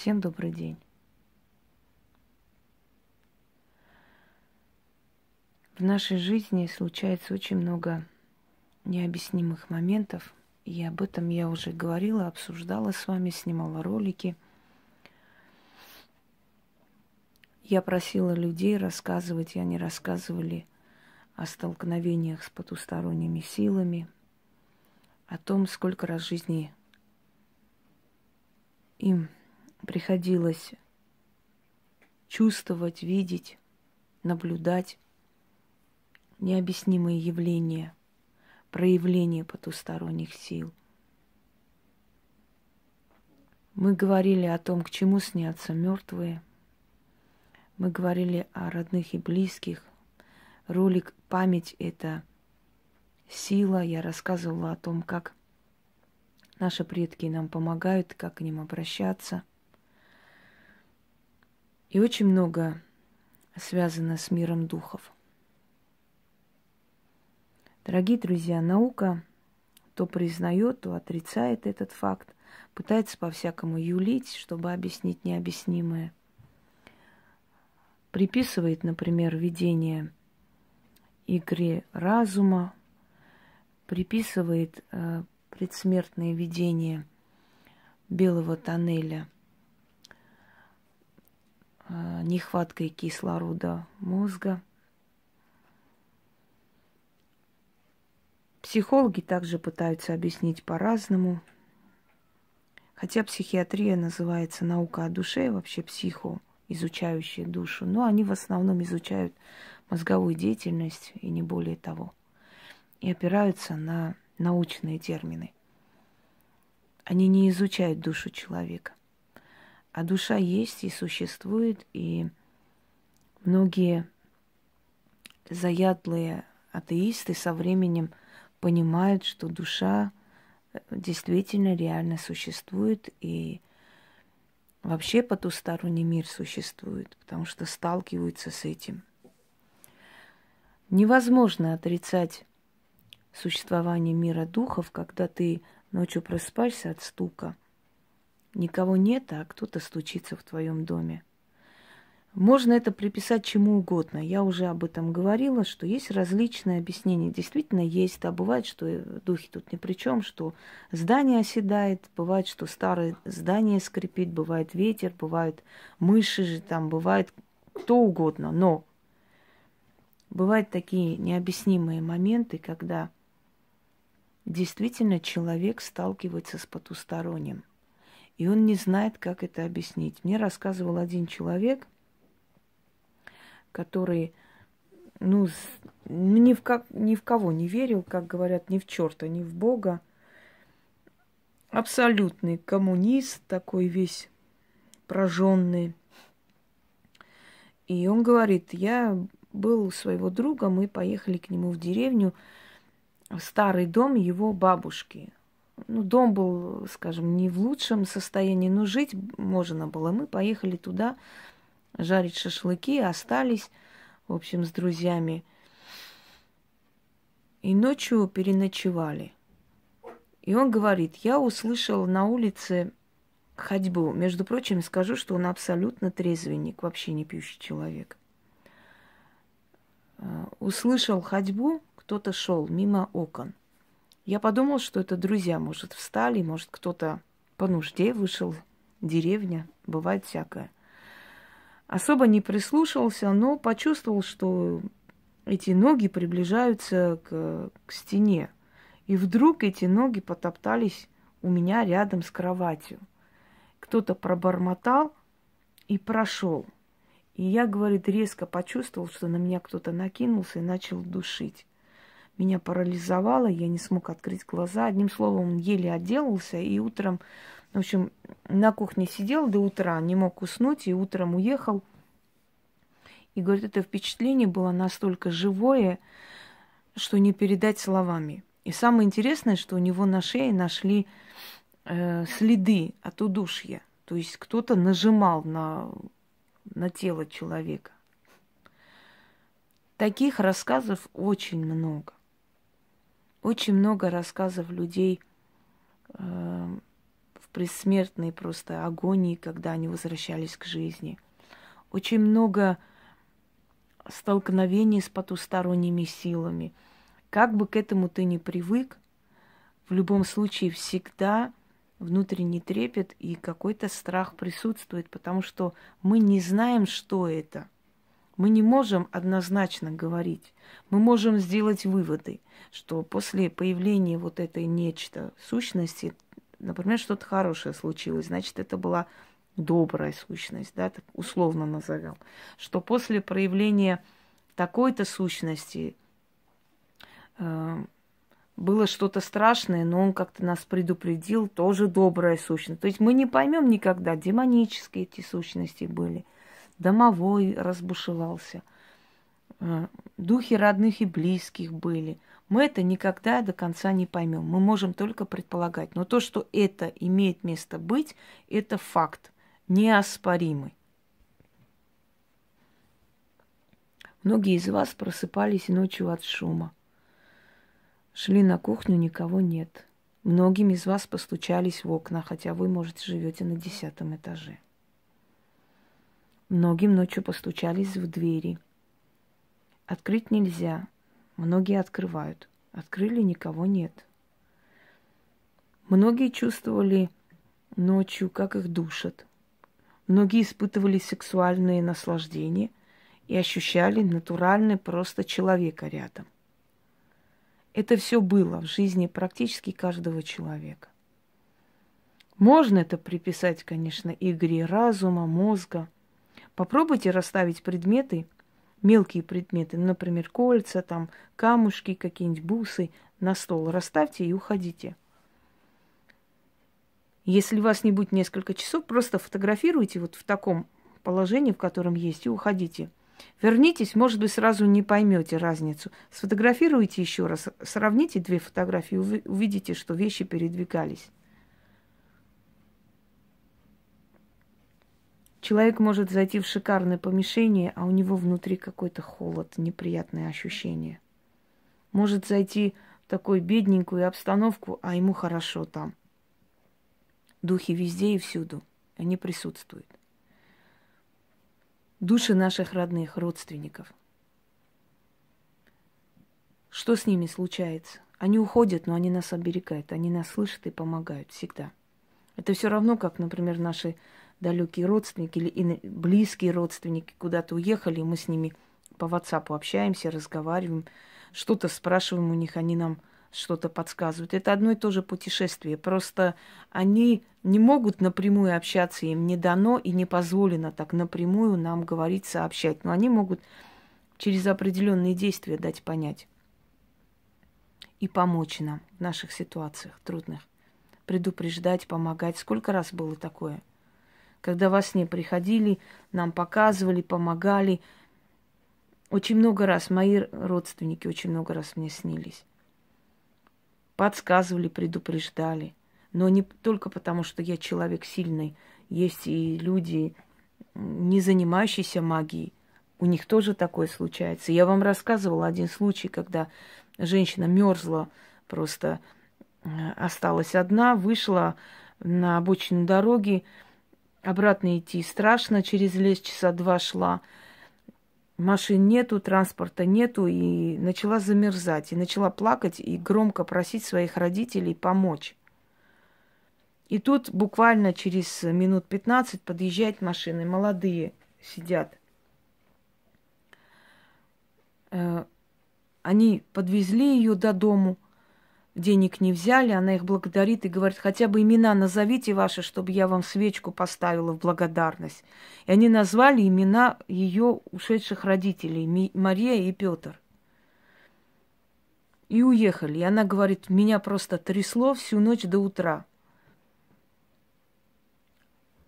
Всем добрый день. В нашей жизни случается очень много необъяснимых моментов, и об этом я уже говорила, обсуждала с вами, снимала ролики. Я просила людей рассказывать, и они рассказывали о столкновениях с потусторонними силами, о том, сколько раз жизни им приходилось чувствовать, видеть, наблюдать необъяснимые явления, проявления потусторонних сил. Мы говорили о том, к чему снятся мертвые. Мы говорили о родных и близких. Ролик «Память» — это сила. Я рассказывала о том, как наши предки нам помогают, как к ним обращаться. И очень много связано с миром духов – Дорогие друзья, наука то признает, то отрицает этот факт, пытается по-всякому юлить, чтобы объяснить необъяснимое. Приписывает, например, видение игре разума, приписывает э, предсмертные видения белого тоннеля нехваткой кислорода мозга – Психологи также пытаются объяснить по-разному. Хотя психиатрия называется наука о душе, вообще психо, изучающая душу, но они в основном изучают мозговую деятельность и не более того. И опираются на научные термины. Они не изучают душу человека. А душа есть и существует, и многие заядлые атеисты со временем – понимают, что душа э, действительно реально существует и вообще потусторонний мир существует, потому что сталкиваются с этим. Невозможно отрицать существование мира духов, когда ты ночью просыпаешься от стука. Никого нет, а кто-то стучится в твоем доме. Можно это приписать чему угодно. Я уже об этом говорила, что есть различные объяснения. Действительно есть, а бывает, что духи тут ни при чем, что здание оседает, бывает, что старое здание скрипит, бывает ветер, бывают мыши же там, бывает кто угодно. Но бывают такие необъяснимые моменты, когда действительно человек сталкивается с потусторонним. И он не знает, как это объяснить. Мне рассказывал один человек – который, ну, ни в, как, ни в кого не верил, как говорят, ни в черта, ни в Бога. Абсолютный коммунист, такой весь прожженный. И он говорит, я был у своего друга, мы поехали к нему в деревню, в старый дом его бабушки. Ну, дом был, скажем, не в лучшем состоянии, но жить можно было. Мы поехали туда, жарить шашлыки, остались, в общем, с друзьями. И ночью переночевали. И он говорит, я услышал на улице ходьбу. Между прочим, скажу, что он абсолютно трезвенник, вообще не пьющий человек. Э, услышал ходьбу, кто-то шел мимо окон. Я подумал, что это друзья, может, встали, может, кто-то по нужде вышел, деревня, бывает всякое. Особо не прислушивался, но почувствовал, что эти ноги приближаются к, к стене. И вдруг эти ноги потоптались у меня рядом с кроватью. Кто-то пробормотал и прошел. И я, говорит, резко почувствовал, что на меня кто-то накинулся и начал душить. Меня парализовало, я не смог открыть глаза. Одним словом, еле отделался, и утром в общем, на кухне сидел до утра, не мог уснуть, и утром уехал. И говорит, это впечатление было настолько живое, что не передать словами. И самое интересное, что у него на шее нашли э, следы от удушья. То есть кто-то нажимал на, на тело человека. Таких рассказов очень много. Очень много рассказов людей э, в предсмертной просто агонии, когда они возвращались к жизни. Очень много столкновений с потусторонними силами. Как бы к этому ты ни привык, в любом случае всегда внутренний трепет и какой-то страх присутствует, потому что мы не знаем, что это. Мы не можем однозначно говорить. Мы можем сделать выводы, что после появления вот этой нечто сущности, например, что-то хорошее случилось, значит, это была добрая сущность, да, так условно назовем, что после проявления такой-то сущности э, было что-то страшное, но он как-то нас предупредил, тоже добрая сущность. То есть мы не поймем никогда, демонические эти сущности были, домовой разбушевался, э, духи родных и близких были. Мы это никогда до конца не поймем. Мы можем только предполагать. Но то, что это имеет место быть, это факт неоспоримый. Многие из вас просыпались ночью от шума. Шли на кухню, никого нет. Многим из вас постучались в окна, хотя вы, может, живете на десятом этаже. Многим ночью постучались в двери. Открыть нельзя. Многие открывают. Открыли, никого нет. Многие чувствовали ночью, как их душат. Многие испытывали сексуальные наслаждения и ощущали натуральный просто человека рядом. Это все было в жизни практически каждого человека. Можно это приписать, конечно, игре разума, мозга. Попробуйте расставить предметы, мелкие предметы, например, кольца, там, камушки, какие-нибудь бусы на стол. Расставьте и уходите – если вас не будет несколько часов, просто фотографируйте вот в таком положении, в котором есть, и уходите. Вернитесь, может быть, сразу не поймете разницу. Сфотографируйте еще раз, сравните две фотографии, увидите, что вещи передвигались. Человек может зайти в шикарное помещение, а у него внутри какой-то холод, неприятное ощущение. Может зайти в такую бедненькую обстановку, а ему хорошо там. Духи везде и всюду. Они присутствуют. Души наших родных, родственников. Что с ними случается? Они уходят, но они нас оберегают, они нас слышат и помогают всегда. Это все равно, как, например, наши далекие родственники или близкие родственники куда-то уехали, и мы с ними по WhatsApp общаемся, разговариваем, что-то спрашиваем у них, они нам что-то подсказывают. Это одно и то же путешествие. Просто они не могут напрямую общаться, им не дано и не позволено так напрямую нам говорить, сообщать. Но они могут через определенные действия дать понять и помочь нам в наших ситуациях трудных. Предупреждать, помогать. Сколько раз было такое? Когда во сне приходили, нам показывали, помогали. Очень много раз мои родственники очень много раз мне снились подсказывали, предупреждали. Но не только потому, что я человек сильный. Есть и люди, не занимающиеся магией. У них тоже такое случается. Я вам рассказывала один случай, когда женщина мерзла, просто э, осталась одна, вышла на обочину дороги, обратно идти страшно, через лес часа два шла – машин нету, транспорта нету, и начала замерзать, и начала плакать и громко просить своих родителей помочь. И тут буквально через минут 15 подъезжают машины, молодые сидят. Э, они подвезли ее до дому – денег не взяли, она их благодарит и говорит, хотя бы имена назовите ваши, чтобы я вам свечку поставила в благодарность. И они назвали имена ее ушедших родителей, Мария и Петр. И уехали. И она говорит, меня просто трясло всю ночь до утра.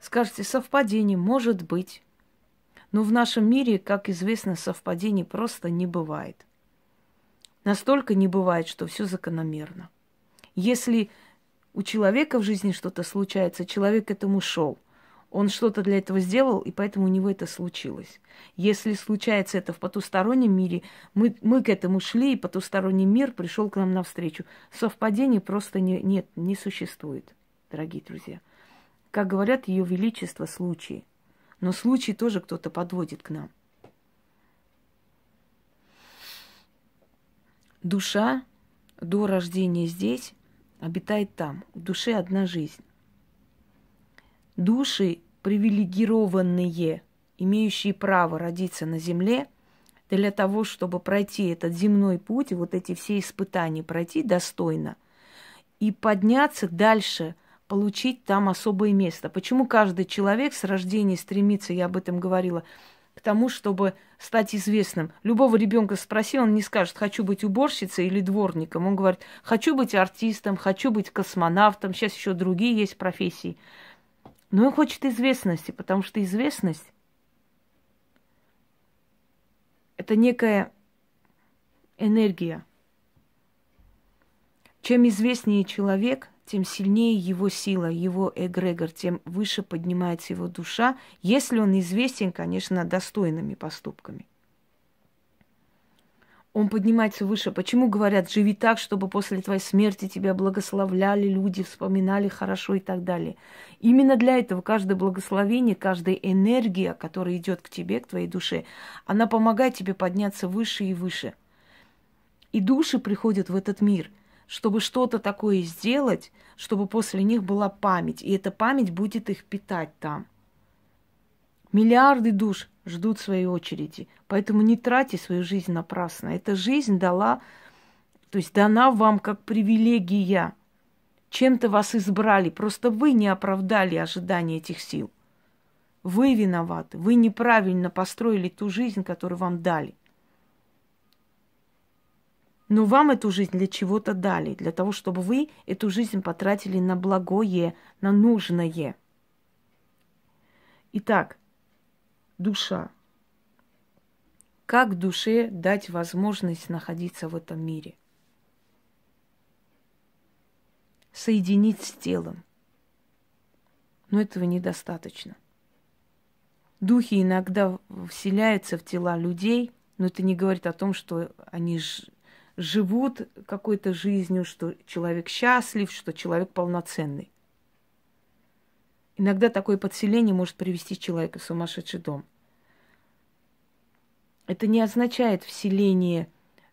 Скажете, совпадение может быть. Но в нашем мире, как известно, совпадений просто не бывает. Настолько не бывает, что все закономерно. Если у человека в жизни что-то случается, человек к этому шел. Он что-то для этого сделал, и поэтому у него это случилось. Если случается это в потустороннем мире, мы, мы к этому шли, и потусторонний мир пришел к нам навстречу. Совпадений просто не, нет, не существует, дорогие друзья. как говорят ее величество, случаи. Но случай тоже кто-то подводит к нам. Душа до рождения здесь обитает там. В душе одна жизнь. Души привилегированные, имеющие право родиться на земле, для того, чтобы пройти этот земной путь, вот эти все испытания пройти достойно и подняться дальше, получить там особое место. Почему каждый человек с рождения стремится, я об этом говорила, к тому, чтобы стать известным. Любого ребенка спроси, он не скажет, хочу быть уборщицей или дворником. Он говорит, хочу быть артистом, хочу быть космонавтом. Сейчас еще другие есть профессии. Но он хочет известности, потому что известность – это некая энергия. Чем известнее человек, тем сильнее его сила, его эгрегор, тем выше поднимается его душа, если он известен, конечно, достойными поступками. Он поднимается выше. Почему говорят, живи так, чтобы после твоей смерти тебя благословляли люди, вспоминали хорошо и так далее. Именно для этого каждое благословение, каждая энергия, которая идет к тебе, к твоей душе, она помогает тебе подняться выше и выше. И души приходят в этот мир – чтобы что-то такое сделать, чтобы после них была память. И эта память будет их питать там. Миллиарды душ ждут своей очереди. Поэтому не тратьте свою жизнь напрасно. Эта жизнь дала, то есть дана вам как привилегия. Чем-то вас избрали. Просто вы не оправдали ожидания этих сил. Вы виноваты. Вы неправильно построили ту жизнь, которую вам дали. Но вам эту жизнь для чего-то дали, для того, чтобы вы эту жизнь потратили на благое, на нужное. Итак, душа. Как душе дать возможность находиться в этом мире? Соединить с телом. Но этого недостаточно. Духи иногда вселяются в тела людей, но это не говорит о том, что они живут какой-то жизнью, что человек счастлив, что человек полноценный. Иногда такое подселение может привести человека в сумасшедший дом. Это не означает вселение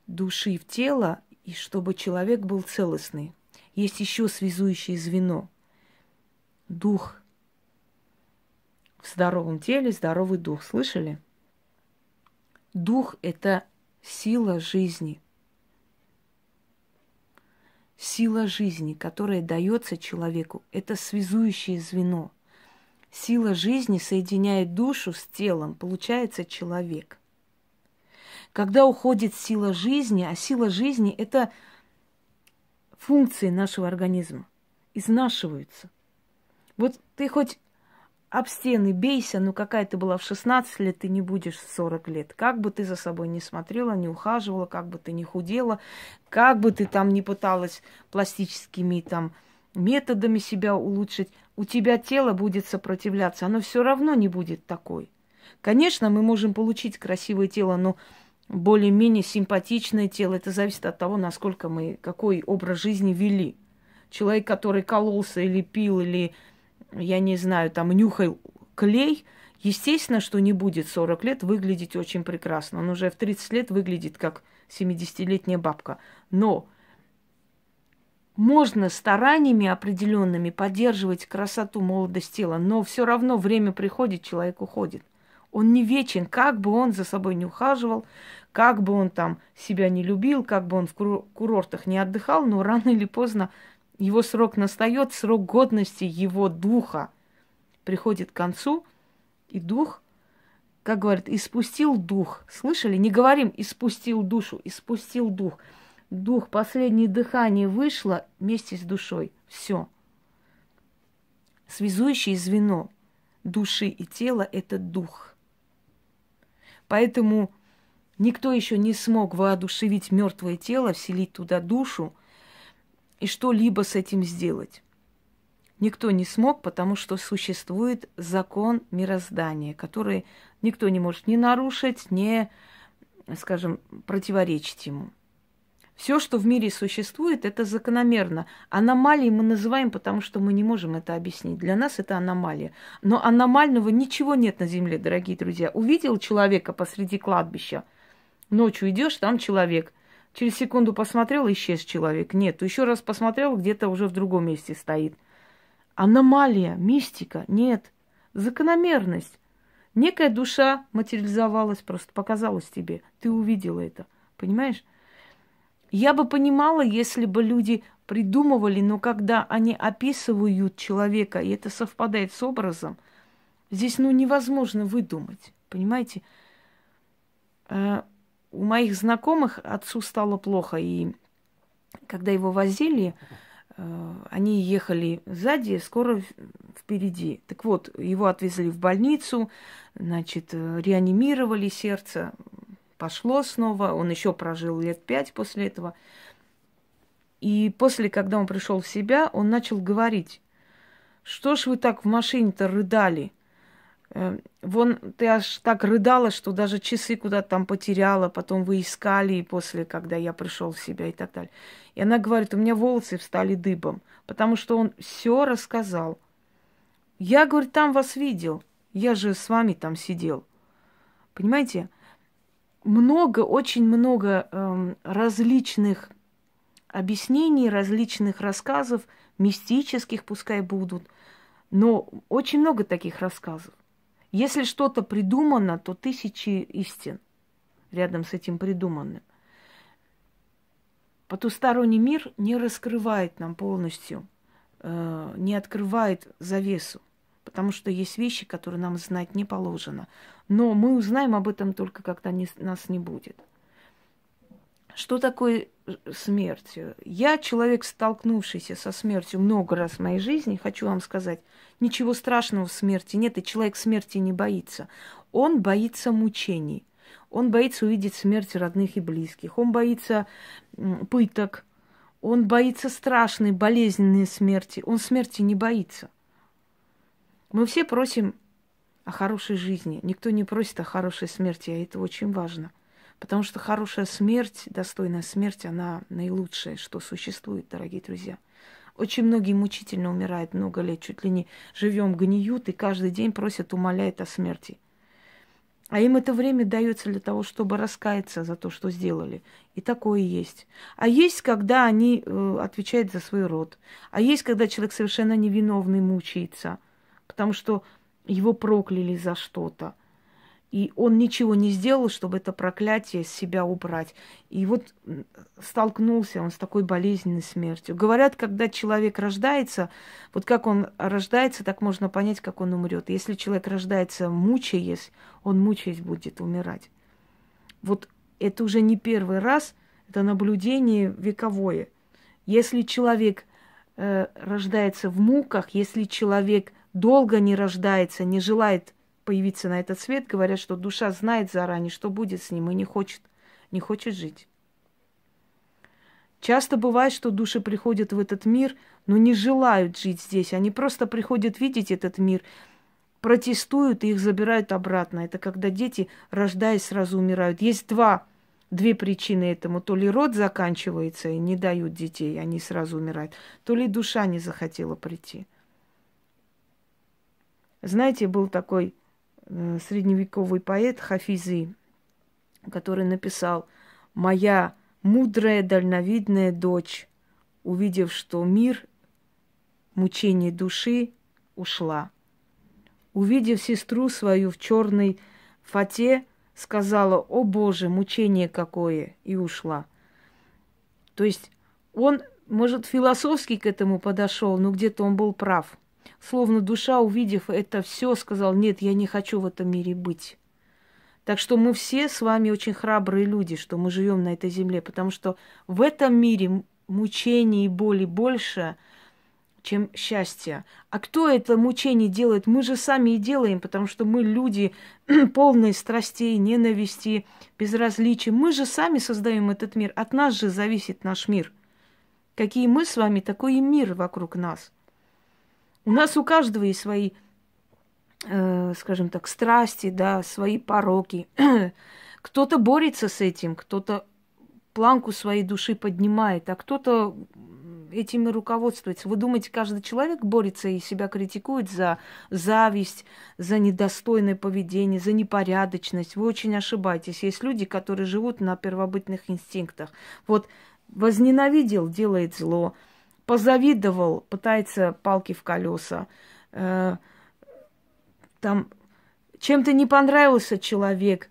души в тело, и чтобы человек был целостный. Есть еще связующее звено. Дух. В здоровом теле здоровый дух. Слышали? Дух – это сила жизни – Сила жизни, которая дается человеку, это связующее звено. Сила жизни соединяет душу с телом, получается человек. Когда уходит сила жизни, а сила жизни – это функции нашего организма, изнашиваются. Вот ты хоть об стены бейся, ну какая ты была в 16 лет, ты не будешь в 40 лет. Как бы ты за собой не смотрела, не ухаживала, как бы ты не худела, как бы ты там не пыталась пластическими там методами себя улучшить, у тебя тело будет сопротивляться, оно все равно не будет такой. Конечно, мы можем получить красивое тело, но более-менее симпатичное тело, это зависит от того, насколько мы, какой образ жизни вели. Человек, который кололся или пил, или я не знаю, там нюхал клей, естественно, что не будет 40 лет выглядеть очень прекрасно. Он уже в 30 лет выглядит как 70-летняя бабка. Но можно стараниями определенными поддерживать красоту, молодость тела, но все равно время приходит, человек уходит. Он не вечен, как бы он за собой не ухаживал, как бы он там себя не любил, как бы он в курортах не отдыхал, но рано или поздно его срок настает, срок годности его духа приходит к концу, и дух, как говорят, испустил дух. Слышали? Не говорим испустил душу, испустил дух. Дух, последнее дыхание вышло вместе с душой. Все. Связующее звено души и тела – это дух. Поэтому никто еще не смог воодушевить мертвое тело, вселить туда душу – и что-либо с этим сделать. Никто не смог, потому что существует закон мироздания, который никто не может ни нарушить, ни, скажем, противоречить ему. Все, что в мире существует, это закономерно. Аномалии мы называем, потому что мы не можем это объяснить. Для нас это аномалия. Но аномального ничего нет на Земле, дорогие друзья. Увидел человека посреди кладбища, ночью идешь, там человек. Через секунду посмотрел, исчез человек. Нет, еще раз посмотрел, где-то уже в другом месте стоит. Аномалия, мистика, нет. Закономерность. Некая душа материализовалась, просто показалась тебе. Ты увидела это. Понимаешь? Я бы понимала, если бы люди придумывали, но когда они описывают человека, и это совпадает с образом, здесь ну невозможно выдумать. Понимаете? У моих знакомых отцу стало плохо, и когда его возили, э, они ехали сзади, скоро впереди. Так вот, его отвезли в больницу, значит, э, реанимировали сердце, пошло снова, он еще прожил лет пять после этого. И после, когда он пришел в себя, он начал говорить, что ж вы так в машине-то рыдали? Э, вон ты аж так рыдала, что даже часы куда-то там потеряла, потом вы искали и после, когда я пришел в себя и так далее. И она говорит, у меня волосы встали дыбом, потому что он все рассказал. Я, говорит, там вас видел, я же с вами там сидел. Понимаете? много, очень много э, различных объяснений, различных рассказов, мистических пускай будут, но очень много таких рассказов. Если что-то придумано, то тысячи истин рядом с этим придуманным. Потусторонний мир не раскрывает нам полностью, э, не открывает завесу потому что есть вещи, которые нам знать не положено. Но мы узнаем об этом только, когда не, нас не будет. Что такое смерть? Я человек, столкнувшийся со смертью много раз в моей жизни, хочу вам сказать, ничего страшного в смерти нет, и человек смерти не боится. Он боится мучений. Он боится увидеть смерть родных и близких. Он боится пыток. Он боится страшной, болезненной смерти. Он смерти не боится. Мы все просим о хорошей жизни. Никто не просит о хорошей смерти, а это очень важно. Потому что хорошая смерть, достойная смерть, она наилучшая, что существует, дорогие друзья. Очень многие мучительно умирают много лет, чуть ли не живем, гниют, и каждый день просят, умоляют о смерти. А им это время дается для того, чтобы раскаяться за то, что сделали. И такое есть. А есть, когда они э, отвечают за свой род. А есть, когда человек совершенно невиновный мучается – потому что его прокляли за что-то. И он ничего не сделал, чтобы это проклятие с себя убрать. И вот столкнулся он с такой болезненной смертью. Говорят, когда человек рождается, вот как он рождается, так можно понять, как он умрет. Если человек рождается мучаясь, он мучаясь будет умирать. Вот это уже не первый раз, это наблюдение вековое. Если человек э, рождается в муках, если человек долго не рождается, не желает появиться на этот свет, говорят, что душа знает заранее, что будет с ним, и не хочет, не хочет жить. Часто бывает, что души приходят в этот мир, но не желают жить здесь. Они просто приходят видеть этот мир, протестуют и их забирают обратно. Это когда дети, рождаясь, сразу умирают. Есть два, две причины этому. То ли род заканчивается и не дают детей, они сразу умирают, то ли душа не захотела прийти. Знаете, был такой средневековый поэт Хафизи, который написал «Моя мудрая, дальновидная дочь, увидев, что мир, мучение души, ушла. Увидев сестру свою в черной фате, сказала, о Боже, мучение какое, и ушла. То есть он, может, философски к этому подошел, но где-то он был прав – Словно душа, увидев это все, сказал, нет, я не хочу в этом мире быть. Так что мы все с вами очень храбрые люди, что мы живем на этой земле, потому что в этом мире мучений и боли больше, чем счастья. А кто это мучение делает? Мы же сами и делаем, потому что мы люди полные страстей, ненависти, безразличия. Мы же сами создаем этот мир. От нас же зависит наш мир. Какие мы с вами, такой и мир вокруг нас – у нас у каждого есть свои, э, скажем так, страсти, да, свои пороки. кто-то борется с этим, кто-то планку своей души поднимает, а кто-то этим и руководствуется. Вы думаете, каждый человек борется и себя критикует за зависть, за недостойное поведение, за непорядочность? Вы очень ошибаетесь. Есть люди, которые живут на первобытных инстинктах. Вот возненавидел, делает зло, позавидовал, пытается палки в колеса, э, там чем-то не понравился человек,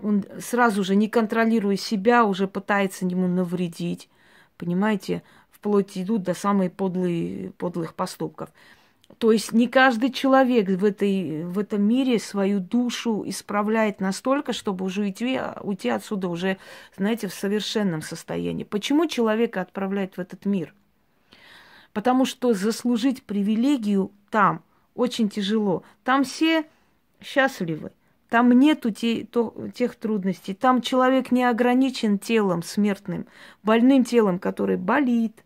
он сразу же, не контролируя себя, уже пытается ему навредить. Понимаете? вплоть идут до самых подлые, подлых поступков. То есть не каждый человек в, этой, в этом мире свою душу исправляет настолько, чтобы уже уйти, уйти отсюда уже, знаете, в совершенном состоянии. Почему человека отправляют в этот мир? Потому что заслужить привилегию там очень тяжело. Там все счастливы. Там нету те, то, тех трудностей. Там человек не ограничен телом смертным, больным телом, который болит,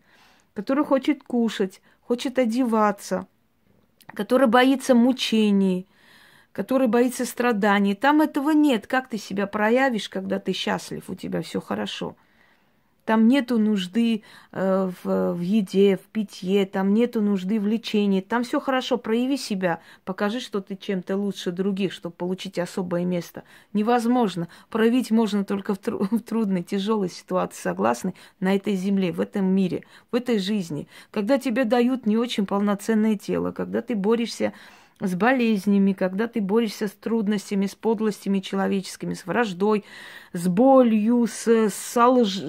который хочет кушать, хочет одеваться, который боится мучений, который боится страданий. Там этого нет. Как ты себя проявишь, когда ты счастлив, у тебя все хорошо? Там нету нужды э, в, в еде, в питье, там нету нужды в лечении. Там все хорошо. Прояви себя, покажи, что ты чем-то лучше других, чтобы получить особое место. Невозможно. Проявить можно только в, тру- в трудной, тяжелой ситуации, согласны? На этой земле, в этом мире, в этой жизни. Когда тебе дают не очень полноценное тело, когда ты борешься с болезнями, когда ты борешься с трудностями, с подлостями человеческими, с враждой, с болью, с, с, лж,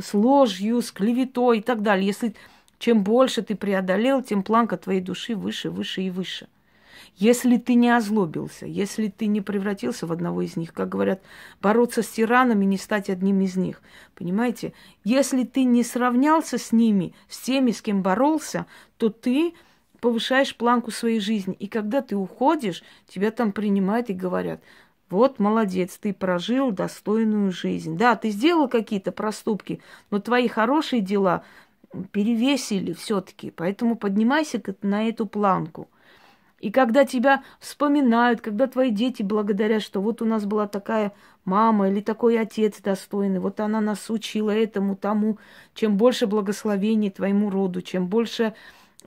с ложью, с клеветой и так далее. Если чем больше ты преодолел, тем планка твоей души выше, выше и выше. Если ты не озлобился, если ты не превратился в одного из них, как говорят, бороться с тиранами, не стать одним из них. Понимаете? Если ты не сравнялся с ними, с теми, с кем боролся, то ты повышаешь планку своей жизни. И когда ты уходишь, тебя там принимают и говорят, вот, молодец, ты прожил достойную жизнь. Да, ты сделал какие-то проступки, но твои хорошие дела перевесили все-таки. Поэтому поднимайся на эту планку. И когда тебя вспоминают, когда твои дети благодарят, что вот у нас была такая мама или такой отец достойный, вот она нас учила этому, тому, чем больше благословений твоему роду, чем больше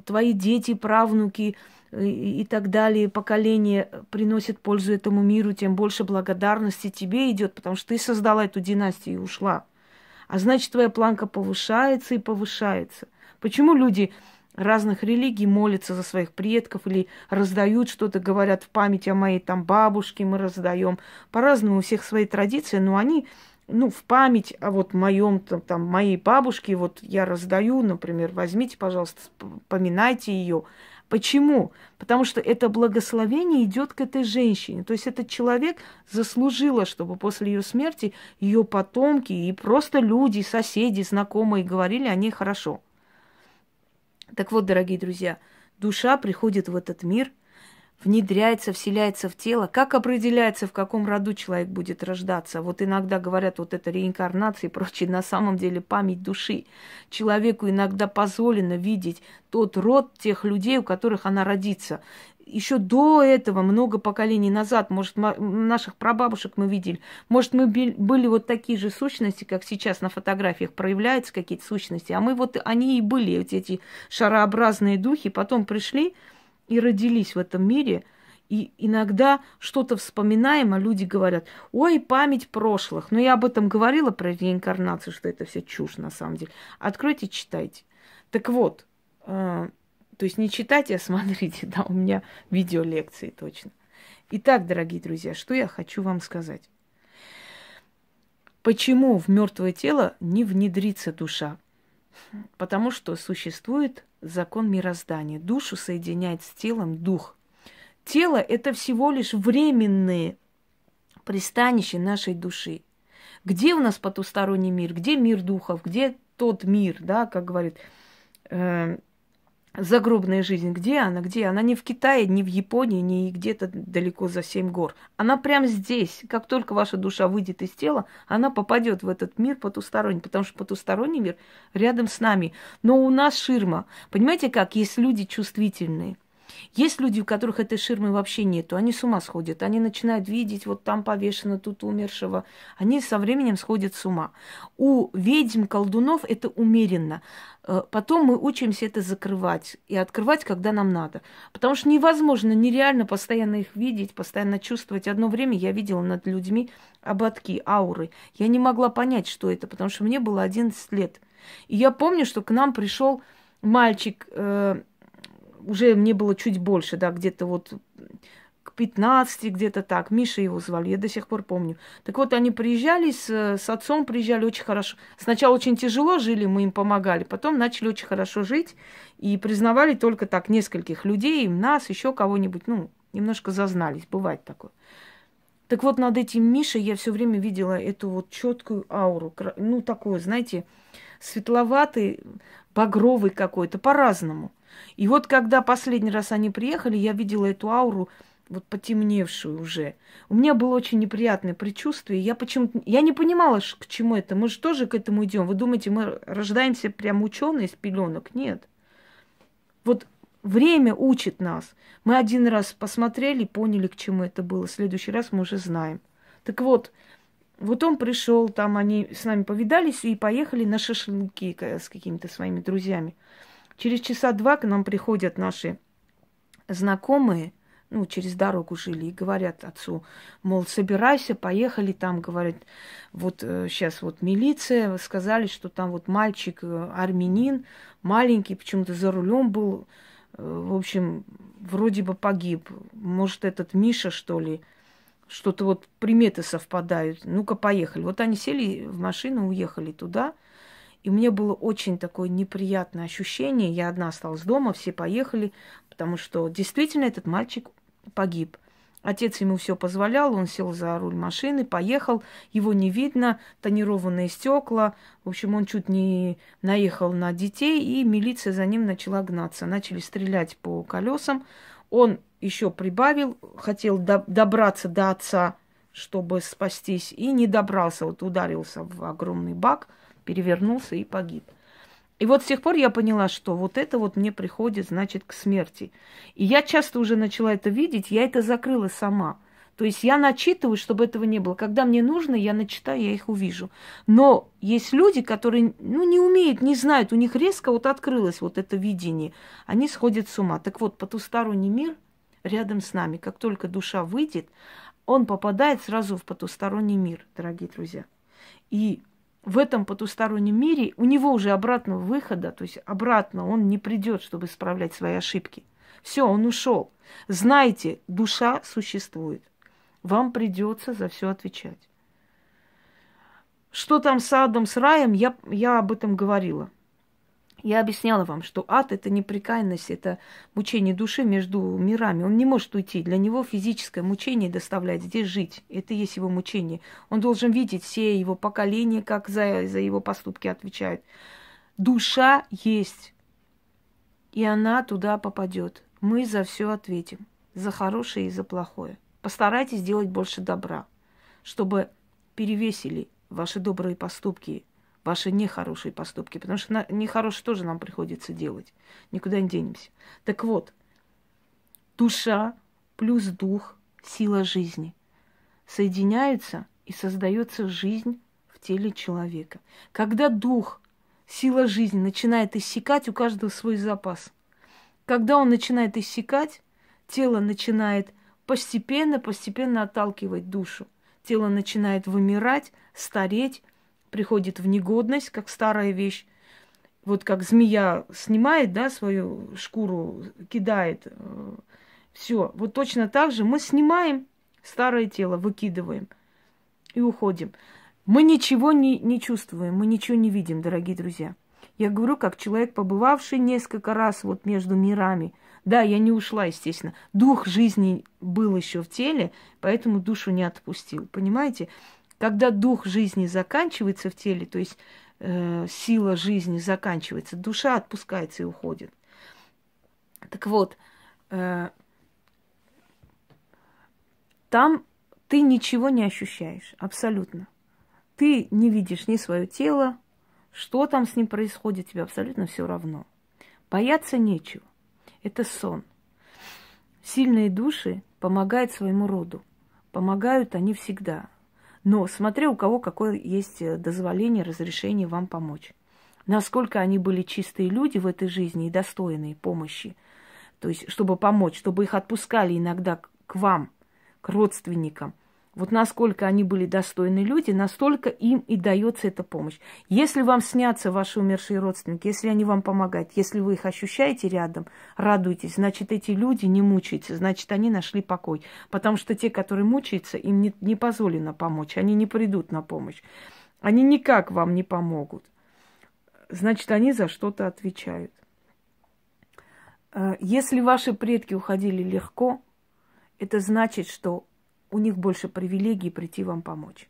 твои дети, правнуки э, и так далее, поколения приносят пользу этому миру, тем больше благодарности тебе идет, потому что ты создала эту династию и ушла. А значит, твоя планка повышается и повышается. Почему люди разных религий молятся за своих предков или раздают что-то, говорят в память о моей там бабушке мы раздаем. По-разному у всех свои традиции, но они ну, в память о вот моем, там, там, моей бабушке, вот я раздаю, например, возьмите, пожалуйста, поминайте ее. Почему? Потому что это благословение идет к этой женщине. То есть этот человек заслужила, чтобы после ее смерти ее потомки и просто люди, соседи, знакомые говорили о ней хорошо. Так вот, дорогие друзья, душа приходит в этот мир – внедряется, вселяется в тело. Как определяется, в каком роду человек будет рождаться? Вот иногда говорят, вот это реинкарнация и прочее, на самом деле память души. Человеку иногда позволено видеть тот род тех людей, у которых она родится. Еще до этого, много поколений назад, может, наших прабабушек мы видели, может, мы были вот такие же сущности, как сейчас на фотографиях проявляются какие-то сущности, а мы вот, они и были, вот эти шарообразные духи, потом пришли, и родились в этом мире, и иногда что-то вспоминаем, а люди говорят, ой, память прошлых. Но я об этом говорила, про реинкарнацию, что это все чушь на самом деле. Откройте, читайте. Так вот, э, то есть не читайте, а смотрите, да, у меня видеолекции точно. Итак, дорогие друзья, что я хочу вам сказать. Почему в мертвое тело не внедрится душа? Потому что существует закон мироздания. Душу соединяет с телом дух. Тело – это всего лишь временные пристанище нашей души. Где у нас потусторонний мир? Где мир духов? Где тот мир, да, как говорит э, загробная жизнь, где она, где? Она не в Китае, не в Японии, не где-то далеко за семь гор. Она прямо здесь. Как только ваша душа выйдет из тела, она попадет в этот мир потусторонний, потому что потусторонний мир рядом с нами. Но у нас ширма. Понимаете как? Есть люди чувствительные. Есть люди, у которых этой ширмы вообще нету, они с ума сходят, они начинают видеть, вот там повешено, тут умершего, они со временем сходят с ума. У ведьм, колдунов это умеренно. Э, потом мы учимся это закрывать и открывать, когда нам надо. Потому что невозможно, нереально постоянно их видеть, постоянно чувствовать. Одно время я видела над людьми ободки, ауры. Я не могла понять, что это, потому что мне было 11 лет. И я помню, что к нам пришел мальчик, э, уже мне было чуть больше, да, где-то вот к 15, где-то так. Миша его звали, я до сих пор помню. Так вот, они приезжали, с, с отцом приезжали очень хорошо. Сначала очень тяжело жили, мы им помогали, потом начали очень хорошо жить и признавали только так нескольких людей, нас, еще кого-нибудь, ну, немножко зазнались, бывает такое. Так вот, над этим Мишей я все время видела эту вот четкую ауру, ну, такую, знаете, светловатый, багровый какой-то, по-разному. И вот когда последний раз они приехали, я видела эту ауру, вот потемневшую уже. У меня было очень неприятное предчувствие. Я почему-то... Я не понимала, к чему это. Мы же тоже к этому идем. Вы думаете, мы рождаемся прям ученые из пеленок? Нет. Вот время учит нас. Мы один раз посмотрели, поняли, к чему это было. В следующий раз мы уже знаем. Так вот, вот он пришел, там они с нами повидались и поехали на шашлыки с какими-то своими друзьями. Через часа два к нам приходят наши знакомые, ну, через дорогу жили, и говорят отцу, мол, собирайся, поехали там, говорят, вот э, сейчас вот милиция, сказали, что там вот мальчик э, армянин, маленький, почему-то за рулем был, э, в общем, вроде бы погиб. Может, этот Миша, что ли, что-то вот приметы совпадают. Ну-ка, поехали. Вот они сели в машину, уехали туда – и мне было очень такое неприятное ощущение. Я одна осталась дома, все поехали, потому что действительно этот мальчик погиб. Отец ему все позволял, он сел за руль машины, поехал, его не видно, тонированные стекла. В общем, он чуть не наехал на детей, и милиция за ним начала гнаться. Начали стрелять по колесам. Он еще прибавил, хотел до- добраться до отца, чтобы спастись, и не добрался, вот ударился в огромный бак – перевернулся и погиб. И вот с тех пор я поняла, что вот это вот мне приходит, значит, к смерти. И я часто уже начала это видеть, я это закрыла сама. То есть я начитываю, чтобы этого не было. Когда мне нужно, я начитаю, я их увижу. Но есть люди, которые ну, не умеют, не знают, у них резко вот открылось вот это видение. Они сходят с ума. Так вот, потусторонний мир рядом с нами. Как только душа выйдет, он попадает сразу в потусторонний мир, дорогие друзья. И в этом потустороннем мире у него уже обратного выхода, то есть обратно он не придет, чтобы исправлять свои ошибки. Все, он ушел. Знайте, душа существует. Вам придется за все отвечать. Что там с адом, с раем, я, я об этом говорила. Я объясняла вам, что ад – это непрекаянность, это мучение души между мирами. Он не может уйти. Для него физическое мучение доставлять здесь жить. Это и есть его мучение. Он должен видеть все его поколения, как за, за его поступки отвечают. Душа есть, и она туда попадет. Мы за все ответим. За хорошее и за плохое. Постарайтесь сделать больше добра, чтобы перевесили ваши добрые поступки ваши нехорошие поступки, потому что нехорошие тоже нам приходится делать. Никуда не денемся. Так вот, душа плюс дух, сила жизни соединяются и создается жизнь в теле человека. Когда дух, сила жизни начинает иссякать, у каждого свой запас. Когда он начинает иссякать, тело начинает постепенно, постепенно отталкивать душу. Тело начинает вымирать, стареть, приходит в негодность, как старая вещь. Вот как змея снимает, да, свою шкуру, кидает. Э, Все. Вот точно так же мы снимаем старое тело, выкидываем и уходим. Мы ничего не, не чувствуем, мы ничего не видим, дорогие друзья. Я говорю, как человек, побывавший несколько раз вот между мирами. Да, я не ушла, естественно. Дух жизни был еще в теле, поэтому душу не отпустил. Понимаете? Когда дух жизни заканчивается в теле, то есть э, сила жизни заканчивается, душа отпускается и уходит. Так вот, э, там ты ничего не ощущаешь, абсолютно. Ты не видишь ни свое тело, что там с ним происходит, тебе абсолютно все равно. Бояться нечего. Это сон. Сильные души помогают своему роду. Помогают они всегда. Но смотря у кого какое есть э, дозволение, разрешение вам помочь. Насколько они были чистые люди в этой жизни и достойные помощи. То есть, чтобы помочь, чтобы их отпускали иногда к вам, к родственникам. Вот насколько они были достойны люди, настолько им и дается эта помощь. Если вам снятся ваши умершие родственники, если они вам помогают, если вы их ощущаете рядом, радуйтесь, значит, эти люди не мучаются, значит, они нашли покой. Потому что те, которые мучаются, им не, не позволено помочь, они не придут на помощь. Они никак вам не помогут. Значит, они за что-то отвечают. Э, если ваши предки уходили легко, это значит, что у них больше привилегий прийти вам помочь.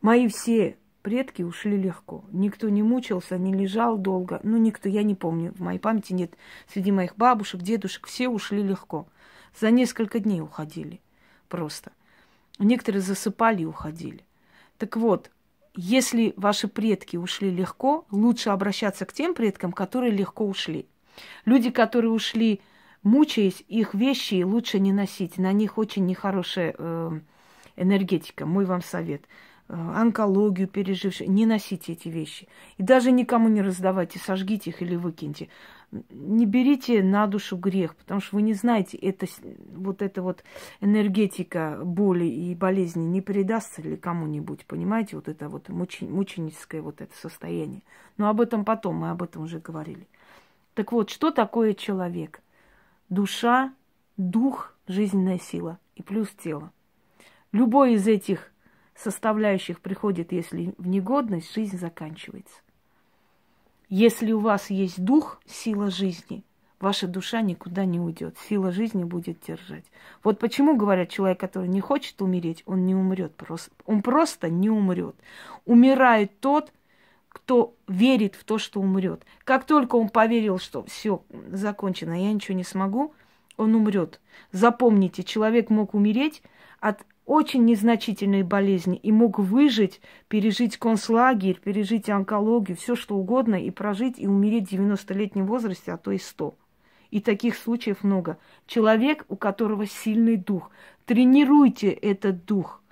Мои все предки ушли легко. Никто не мучился, не лежал долго. Ну, никто, я не помню, в моей памяти нет. Среди моих бабушек, дедушек все ушли легко. За несколько дней уходили просто. Некоторые засыпали и уходили. Так вот, если ваши предки ушли легко, лучше обращаться к тем предкам, которые легко ушли. Люди, которые ушли мучаясь, их вещи лучше не носить. На них очень нехорошая э, энергетика. Мой вам совет. Э, онкологию пережившие. Не носите эти вещи. И даже никому не раздавайте, сожгите их или выкиньте. Не берите на душу грех, потому что вы не знаете, это, вот эта вот энергетика боли и болезни не передастся ли кому-нибудь, понимаете, вот это вот мучи, мученическое вот это состояние. Но об этом потом, мы об этом уже говорили. Так вот, что такое человек – душа, дух, жизненная сила и плюс тело. Любой из этих составляющих приходит, если в негодность, жизнь заканчивается. Если у вас есть дух, сила жизни, ваша душа никуда не уйдет, сила жизни будет держать. Вот почему говорят, человек, который не хочет умереть, он не умрет. Он просто не умрет. Умирает тот, кто верит в то, что умрет. Как только он поверил, что все закончено, я ничего не смогу, он умрет. Запомните, человек мог умереть от очень незначительной болезни и мог выжить, пережить концлагерь, пережить онкологию, все что угодно, и прожить, и умереть в 90-летнем возрасте, а то и 100. И таких случаев много. Человек, у которого сильный дух. Тренируйте этот дух.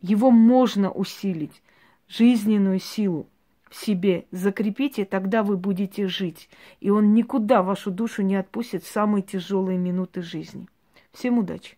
Его можно усилить, жизненную силу в себе закрепите, тогда вы будете жить. И он никуда вашу душу не отпустит в самые тяжелые минуты жизни. Всем удачи!